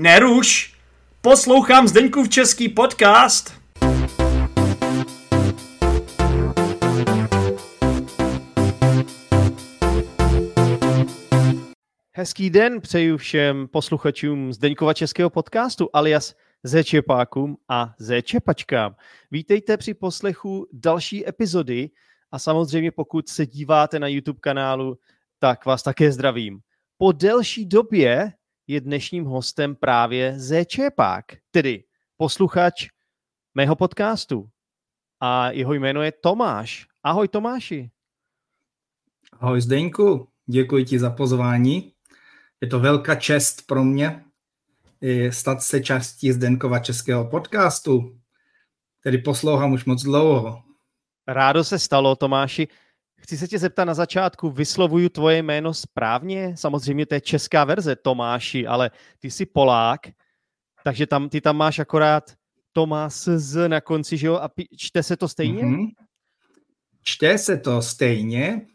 Neruš! Poslouchám Zdeňkův český podcast. Hezký den přeju všem posluchačům Zdeňkova českého podcastu alias Zečepákům a Zečepačkám. Vítejte při poslechu další epizody a samozřejmě pokud se díváte na YouTube kanálu, tak vás také zdravím. Po delší době je dnešním hostem právě Zečepák, tedy posluchač mého podcastu. A jeho jméno je Tomáš. Ahoj Tomáši. Ahoj Zdeňku, děkuji ti za pozvání. Je to velká čest pro mě stát se částí Zdenkova českého podcastu, který poslouchám už moc dlouho. Rádo se stalo, Tomáši. Chci se tě zeptat na začátku, vyslovuju tvoje jméno správně? Samozřejmě to je česká verze Tomáši, ale ty jsi Polák, takže tam, ty tam máš akorát Tomás z na konci, že jo? A čte se to stejně? Mm-hmm. Čte se to stejně,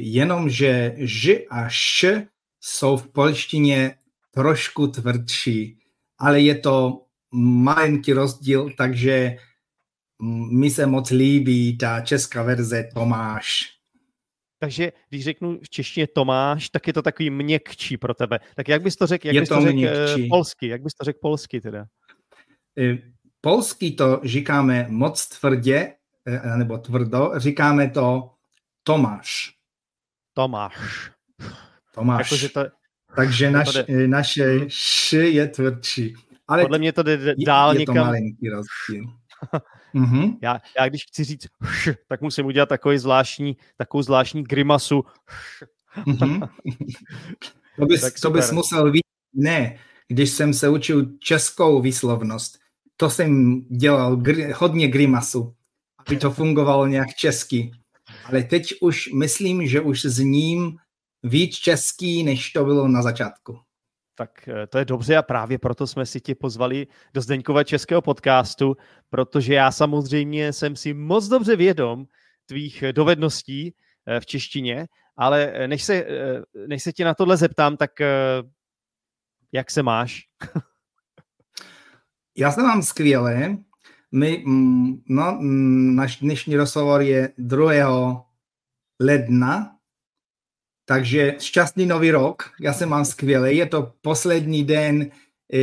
jenomže ž a š jsou v polštině trošku tvrdší, ale je to malinký rozdíl, takže mi se moc líbí ta česká verze Tomáš. Takže když řeknu v češtině Tomáš, tak je to takový měkčí pro tebe. Tak jak bys to řekl, jak je bys to, to řekl uh, polsky? Jak bys to řekl polsky teda? E, polsky to říkáme moc tvrdě, e, nebo tvrdo, říkáme to Tomáš. Tomáš. Tomáš. Jako, to, takže naš, to jde... naše š je tvrdší. Ale Podle mě to jde dál je, je někam. to malinký rozdíl. Mm-hmm. já, já když chci říct š, tak musím udělat takový zvláštní, takovou zvláštní grimasu. mm-hmm. to, bys, to bys musel vidět. Ne, když jsem se učil českou výslovnost, to jsem dělal gr- hodně grimasu, aby to fungovalo nějak česky. Ale teď už myslím, že už s ním víc český, než to bylo na začátku. Tak eh, to je dobře a právě proto jsme si tě pozvali do Zdeňkova českého podcastu, protože já samozřejmě jsem si moc dobře vědom tvých dovedností eh, v češtině, ale eh, než se, než se tě na tohle zeptám, tak jak se máš? Já se mám skvěle. My, mm, no, mm, náš dnešní rozhovor je 2. ledna takže šťastný nový rok, já se mám skvěle, je to poslední den e,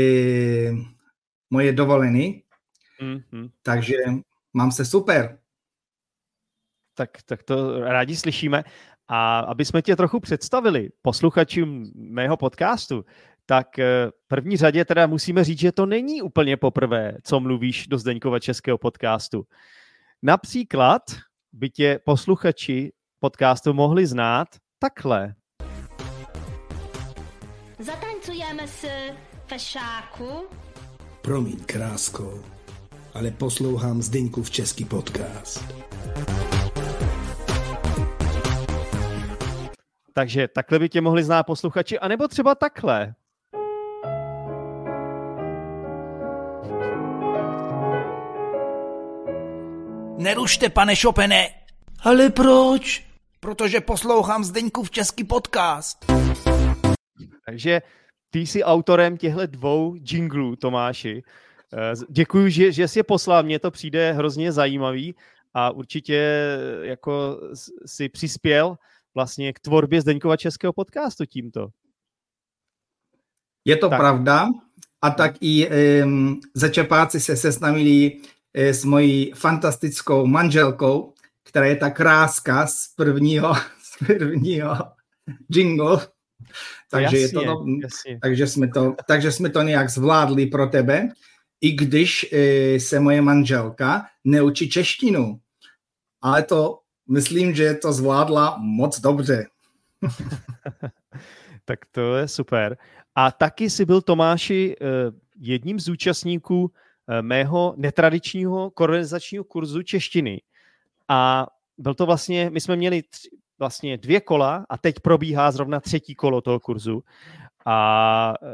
moje dovolený, mm-hmm. takže mám se super. Tak, tak to rádi slyšíme. A aby jsme tě trochu představili posluchačům mého podcastu, tak e, v první řadě teda musíme říct, že to není úplně poprvé, co mluvíš do Zdeňkova českého podcastu. Například by tě posluchači podcastu mohli znát takhle. Zatancujeme si fešáku. Promiň, krásko, ale poslouchám v český podcast. Takže takhle by tě mohli znát posluchači, anebo třeba takhle. Nerušte, pane Šopene. Ale proč? Protože poslouchám v český podcast. Takže ty jsi autorem těchto dvou jinglů, Tomáši. Eh, děkuji, že, že jsi je poslal, mně to přijde hrozně zajímavý a určitě eh, jako si přispěl vlastně k tvorbě Zdeňkova českého podcastu tímto. Je to tak. pravda a tak i um, začepáci se sesnamili eh, s mojí fantastickou manželkou, která je ta kráska z prvního, z prvního jingle. Takže, jasně, je to, no, takže, jsme to, takže jsme to nějak zvládli pro tebe, i když e, se moje manželka neučí češtinu. Ale to myslím, že to zvládla moc dobře. tak to je super. A taky si byl Tomáši e, jedním z účastníků e, mého netradičního koronizačního kurzu češtiny. A byl to vlastně, my jsme měli tři, vlastně dvě kola a teď probíhá zrovna třetí kolo toho kurzu. A e,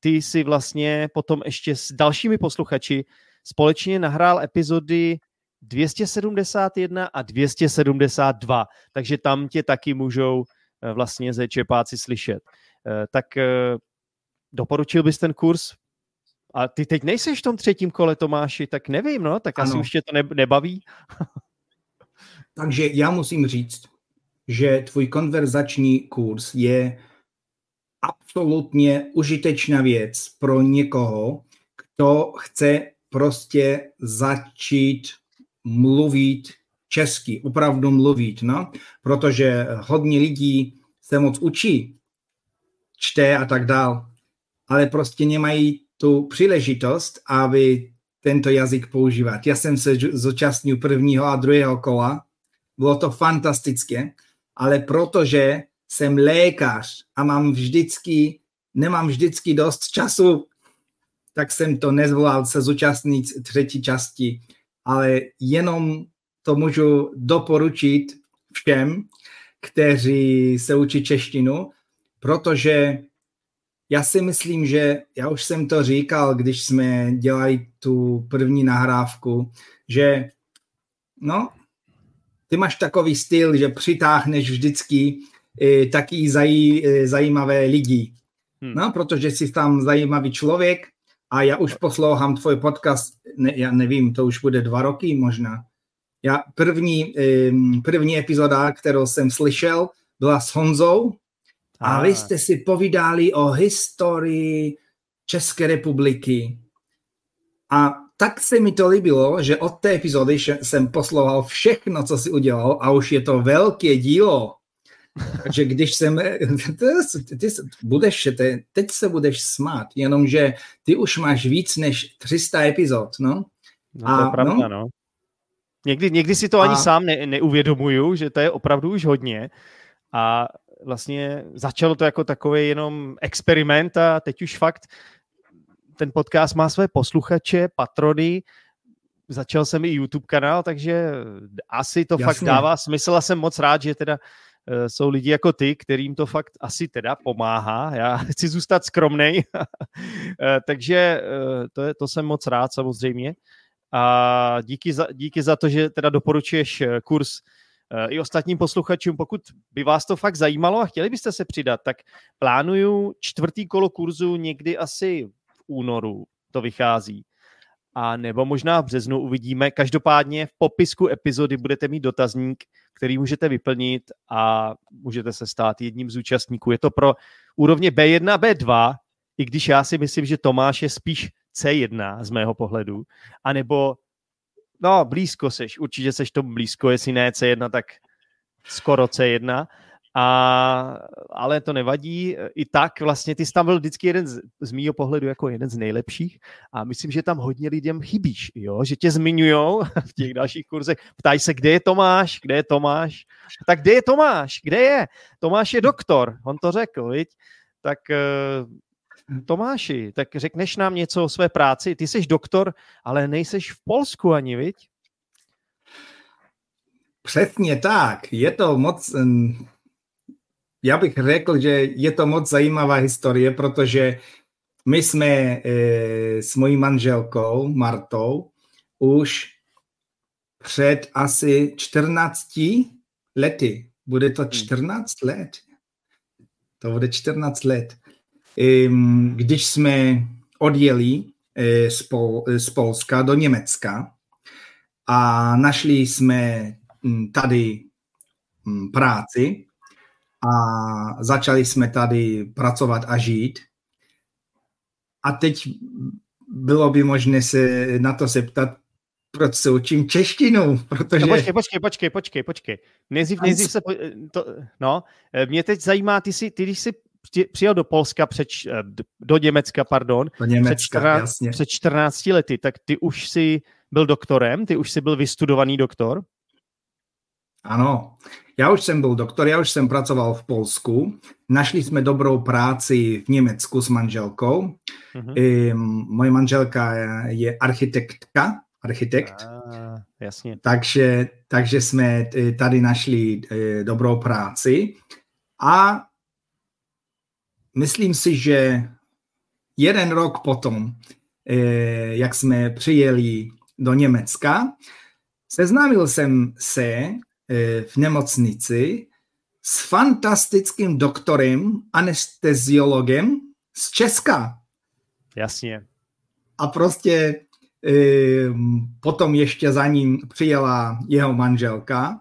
ty si vlastně potom ještě s dalšími posluchači společně nahrál epizody 271 a 272, takže tam tě taky můžou e, vlastně ze čepáci slyšet. E, tak doporučil bys ten kurz? A ty teď nejseš v tom třetím kole, Tomáši, tak nevím, no, tak ano. asi už tě to nebaví. Takže já musím říct, že tvůj konverzační kurz je absolutně užitečná věc pro někoho, kdo chce prostě začít mluvit česky, opravdu mluvit, no? protože hodně lidí se moc učí, čte a tak dál, ale prostě nemají tu příležitost, aby tento jazyk používat. Já jsem se zúčastnil prvního a druhého kola, bylo to fantastické, ale protože jsem lékař a mám vždycky, nemám vždycky dost času, tak jsem to nezvolal se zúčastnit třetí části, ale jenom to můžu doporučit všem, kteří se učí češtinu, protože já si myslím, že já už jsem to říkal, když jsme dělali tu první nahrávku, že no, ty máš takový styl, že přitáhneš vždycky e, taky zaj, e, zajímavé lidi. Hmm. No, protože jsi tam zajímavý člověk a já už poslouchám tvůj podcast, ne, já nevím, to už bude dva roky možná. Já první, e, první epizoda, kterou jsem slyšel, byla s Honzou a, a vy jste si povídali o historii České republiky. A tak se mi to líbilo, že od té epizody jsem poslouchal všechno, co si udělal a už je to velké dílo. Takže když jsem, ty, ty budeš, ty, teď se budeš smát, jenomže ty už máš víc než 300 epizod, no. No, to je pravda, no. no. Někdy, někdy si to a... ani sám ne, neuvědomuju, že to je opravdu už hodně a vlastně začalo to jako takový jenom experiment a teď už fakt ten podcast má své posluchače, patrony, začal jsem i YouTube kanál, takže asi to Jasně. fakt dává smysl a jsem moc rád, že teda uh, jsou lidi jako ty, kterým to fakt asi teda pomáhá. Já chci zůstat skromnej, uh, takže uh, to, je, to jsem moc rád samozřejmě. A díky za, díky za to, že teda doporučuješ kurz i ostatním posluchačům, pokud by vás to fakt zajímalo a chtěli byste se přidat, tak plánuju čtvrtý kolo kurzu někdy asi únoru to vychází. A nebo možná v březnu uvidíme. Každopádně v popisku epizody budete mít dotazník, který můžete vyplnit a můžete se stát jedním z účastníků. Je to pro úrovně B1 a B2, i když já si myslím, že Tomáš je spíš C1 z mého pohledu, anebo no blízko seš, určitě seš tomu blízko, jestli ne C1, tak skoro C1, a, ale to nevadí. I tak vlastně ty jsi tam byl vždycky jeden z, z mýho pohledu jako jeden z nejlepších a myslím, že tam hodně lidem chybíš, jo? že tě zmiňujou v těch dalších kurzech. Ptají se, kde je Tomáš, kde je Tomáš. Tak kde je Tomáš, kde je? Tomáš je doktor, on to řekl, viď? Tak uh, Tomáši, tak řekneš nám něco o své práci. Ty jsi doktor, ale nejseš v Polsku ani, viď? Přesně tak. Je to moc já bych řekl, že je to moc zajímavá historie, protože my jsme e, s mojí manželkou Martou už před asi 14 lety, bude to 14 hmm. let, to bude 14 let, když jsme odjeli e, z, Pol, z Polska do Německa a našli jsme tady práci a začali jsme tady pracovat a žít. A teď bylo by možné se na to zeptat, proč se učím češtinu, protože... No počkej, počkej, počkej, počkej, počkej. Nejdřív, nejdřív se... To, no, mě teď zajímá, ty, jsi, ty když jsi přijel do Polska, před, do Německa, pardon, do Německa, před, 14, jasně. před 14 lety, tak ty už jsi byl doktorem, ty už jsi byl vystudovaný doktor? Ano, já už jsem byl doktor, já už jsem pracoval v Polsku, našli jsme dobrou práci v Německu s manželkou. I, moje manželka je architektka, architekt. Ah, jasně. Takže, takže jsme tady našli e, dobrou práci a myslím si, že jeden rok potom, e, jak jsme přijeli do Německa, seznámil jsem se E, v nemocnici s fantastickým doktorem, anesteziologem, z Česka. Jasně. A prostě e, potom ještě za ním přijela jeho manželka,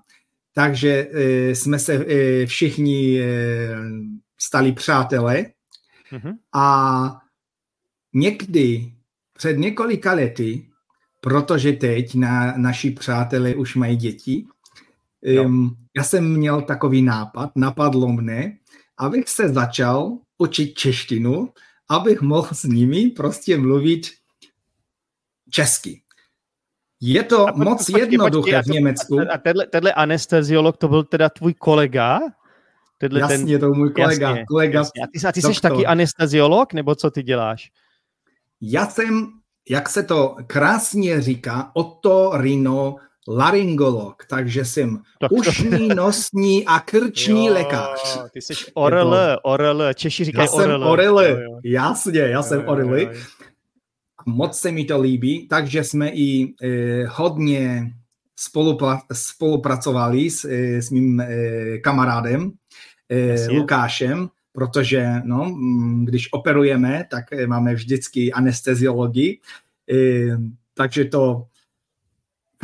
takže e, jsme se všichni stali přátelé Mhm. a někdy před několika lety, protože teď na, naši přátelé už mají děti, um, já jsem měl takový nápad, napadlo mne, abych se začal učit češtinu, abych mohl s nimi prostě mluvit česky. Je to A moc počkej, jednoduché počkej, v Německu. A tenhle, tenhle anesteziolog, to byl teda tvůj kolega? Tenhle Jasně, to je můj kolega. jasně, kolega jasně. A ty, a ty jsi taky anesteziolog, nebo co ty děláš? Já jsem, jak se to krásně říká, otorino laryngolog, takže jsem Tak to- ušní, nosní a krční lékař. Ty jsi ORL, ORL, Češi Já říkají jsem ORL. orily, Jo, jo. jasně, já jsem Jo, jo, jo. Moc se mi to líbí, takže jsme i eh, hodně spolupra- spolupracovali s, eh, s mým eh, kamarádem eh, Jasně. Lukášem, protože no, mm, když operujeme, tak eh, máme vždycky anesteziologii, eh, takže to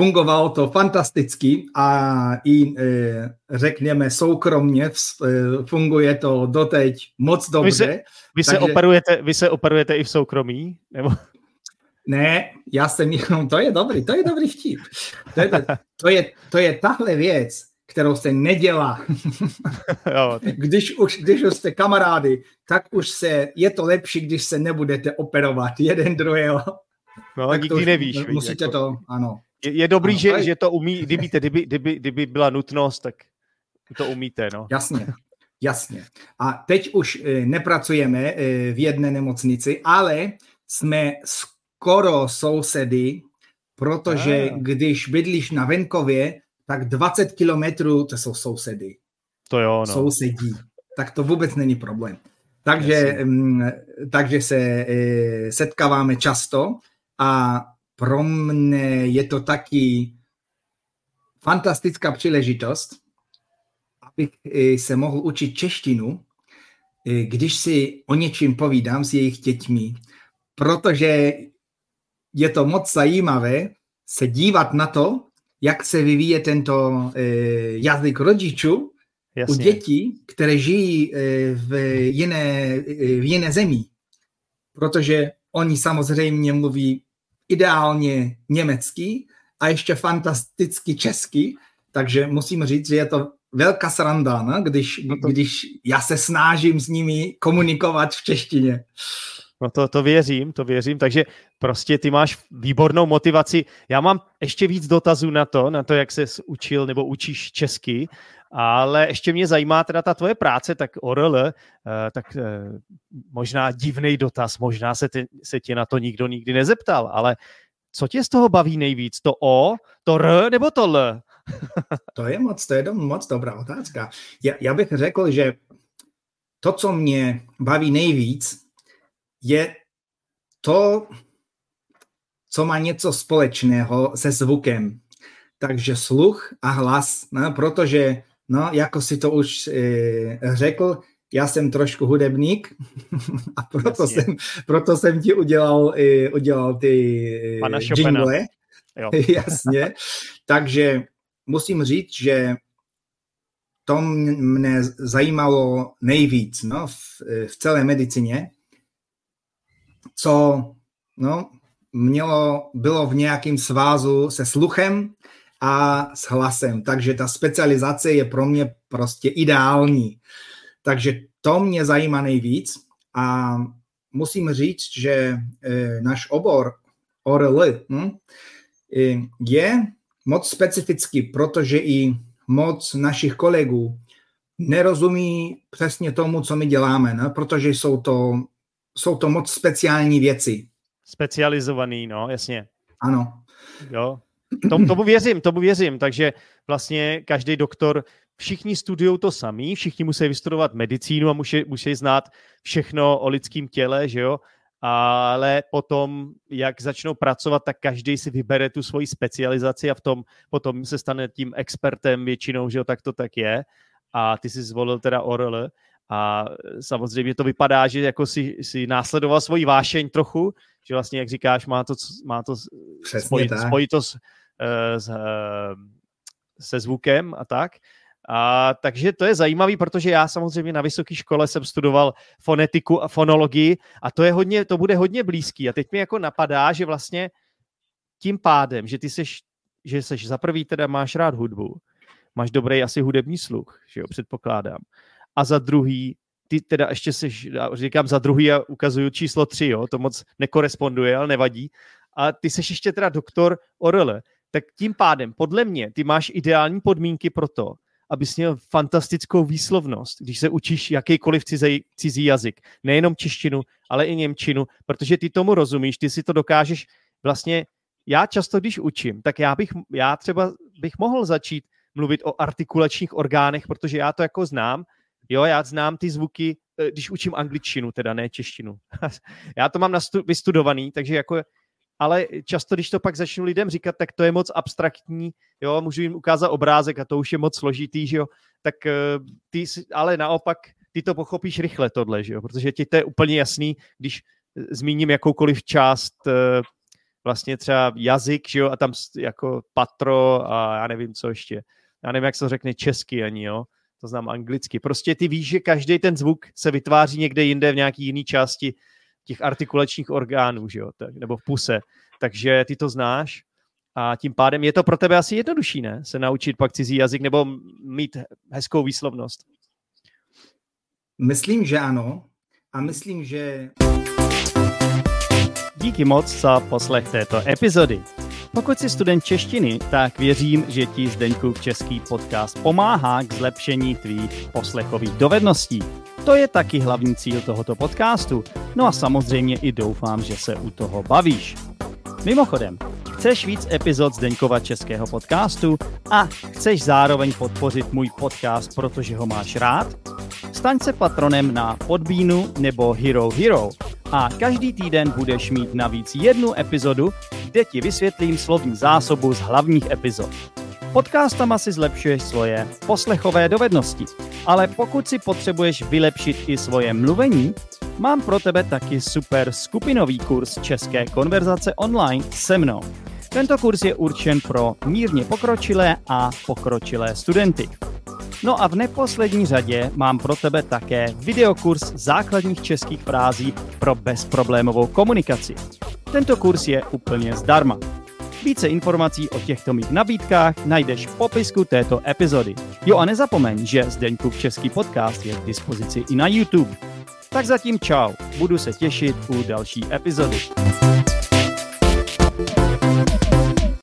fungovalo to fantasticky a i eh, řekněme soukromně eh, funguje to doteď moc dobře. se- Vy se, Takže- operujete, vy se operujete i v soukromí? Nebo? Ne, já jsem jenom, to je dobrý, to je dobrý vtip. To je, to je, to je tahle věc, kterou se nedělá. Když už, když už jste kamarády, tak už se, je to lepší, když se nebudete operovat jeden druhého. no, tak nikdy nevíš. Musíte jako. to, ano. Je, je dobrý, Ano, že, to je- že to umí, kdyby, kdyby, kdyby, kdyby byla nutnost, tak to umíte, no. Jasně, jasně. A teď už eh, nepracujeme eh, v jedné nemocnici, ale jsme skoro sousedy, protože Ah. když bydlíš na venkově, tak 20 kilometrů to jsou sousedy. To jo, no. sousedí, tak to vůbec není problém. Takže, Jasně. mm, takže se eh, setkáváme často a pro mne je to taky fantastická příležitost, abych eh, se mohl učit češtinu, eh, když si o něčím povídám s jejich dětmi, protože je to moc zajímavé se dívat na to, jak se vyvíje tento eh, jazyk rodičů u Jasně. dětí, které žijí v jiné, v jiné zemi. Protože oni samozřejmě mluví ideálně německy a ještě fantasticky česky, takže musím říct, že je to velká sranda, no? když, No to- když já se snažím s nimi komunikovat v češtině. No to, to věřím, to věřím, takže prostě ty máš výbornou motivaci. Já mám ještě víc dotazů na to, na to, jak se učil nebo učíš česky, ale ještě mě zajímá teda ta tvoje práce, tak ORL, eh, tak eh, možná divný dotaz, možná se, ty, se tě na to nikdo nikdy nezeptal, ale co tě z toho baví nejvíc? To O, to R nebo to L? To je moc, to je moc dobrá otázka. Já, já bych řekl, že to, co mě baví nejvíc, je to, co má něco společného se zvukem. Takže sluch a hlas, no, protože, no, jako si to už e, řekl, já jsem trošku hudebník a proto, Jasně. jsem, proto jsem ti udělal, e, udělal ty e, Pana jingle. Jo. Jasně. Takže musím říct, že to mne zajímalo nejvíc no, v, v celé medicíně, co no, mělo, bylo v nějakém svázu se sluchem a s hlasem. Takže ta specializace je pro mě prostě ideální. Takže to mě zajímá nejvíc a musím říct, že e, náš obor ORL hm, e, je moc specifický, protože i moc našich kolegů nerozumí přesně tomu, co my děláme, ne? protože jsou to, jsou to moc speciální věci. Specializovaný, no, jasně. Ano, Jo, tomu, tomu věřím, tomu věřím. Takže vlastně každý doktor, všichni studují to samý, všichni musí vystudovat medicínu a musí, musí znát všechno o lidském těle, že jo? Ale potom, jak začnou pracovat, tak každý si vybere tu svoji specializaci a v tom potom se stane tím expertem většinou, že jo, tak to tak je. A ty jsi zvolil teda ORL. A samozřejmě to vypadá, že jako si, si následoval svoji vášeň trochu, že vlastně, jak říkáš, má to, má to spojit, spojitost uh, s, uh, se zvukem a tak. A, takže to je zajímavý, protože já samozřejmě na vysoké škole jsem studoval fonetiku a fonologii a to je hodně, to bude hodně blízký. A teď mi jako napadá, že vlastně tím pádem, že ty seš, že seš za prvý teda máš rád hudbu, máš dobrý asi hudební sluch, že jo, předpokládám. A za druhý, ty teda ještě seš, říkám za druhý a ukazuju číslo tři, jo, to moc nekoresponduje, ale nevadí. A ty seš ještě teda doktor Orele. Tak tím pádem, podle mě, ty máš ideální podmínky pro to, abys měl fantastickou výslovnost, když se učíš jakýkoliv cizí, cizí jazyk. Nejenom češtinu, ale i němčinu, protože ty tomu rozumíš, ty si to dokážeš vlastně, já často, když učím, tak já bych, já třeba bych mohl začít mluvit o artikulačních orgánech, protože já to jako znám, jo, já znám ty zvuky, eh, když učím angličtinu, teda ne češtinu. já to mám nastu- vystudovaný, takže jako ale často, když to pak začnu lidem říkat, tak to je moc abstraktní, jo, můžu jim ukázat obrázek a to už je moc složitý, že jo, tak eh, ty, ale naopak ty to pochopíš rychle tohle, že jo, protože ti to je úplně jasný, když eh, zmíním jakoukoliv část vlastně třeba jazyk, že jo, a tam jako patro a já nevím, co ještě. Já nevím, jak se to řekne česky ani, jo, to znám anglicky. Prostě ty víš, že každý ten zvuk se vytváří někde jinde v nějaký jiný části těch artikulačních orgánů, že jo, tak, nebo v puse. Takže ty to znáš a tím pádem je to pro tebe asi jednodušší, ne? Se naučit pak cizí jazyk nebo mít hezkou výslovnost. Myslím, že ano. A myslím, že... Díky moc za poslech této epizody. Pokud jsi student češtiny, tak věřím, že ti Zdeňkův český podcast pomáhá k zlepšení tvých poslechových dovedností. To je taky hlavní cíl tohoto podcastu. No a samozřejmě i doufám, že se u toho bavíš. Mimochodem, chceš víc epizod Zdeňkova českého podcastu a chceš zároveň podpořit můj podcast, protože ho máš rád? Staň se patronem na Podbínu nebo Hero Hero a každý týden budeš mít navíc jednu epizodu, kde ti vysvětlím slovní zásobu z hlavních epizod. Podcastama si zlepšuješ svoje poslechové dovednosti, ale pokud si potřebuješ vylepšit i svoje mluvení, mám pro tebe taky super skupinový kurz České konverzace online se mnou. Tento kurz je určen pro mírně pokročilé a pokročilé studenty. No a v neposlední řadě mám pro tebe také videokurs základních českých frází pro bezproblémovou komunikaci. Tento kurz je úplně zdarma. Více informací o těchto mých nabídkách najdeš v popisku této epizody. Jo a nezapomeň, že Zdeňkův český podcast je k dispozici i na YouTube. Tak zatím čau, budu se těšit u další epizody.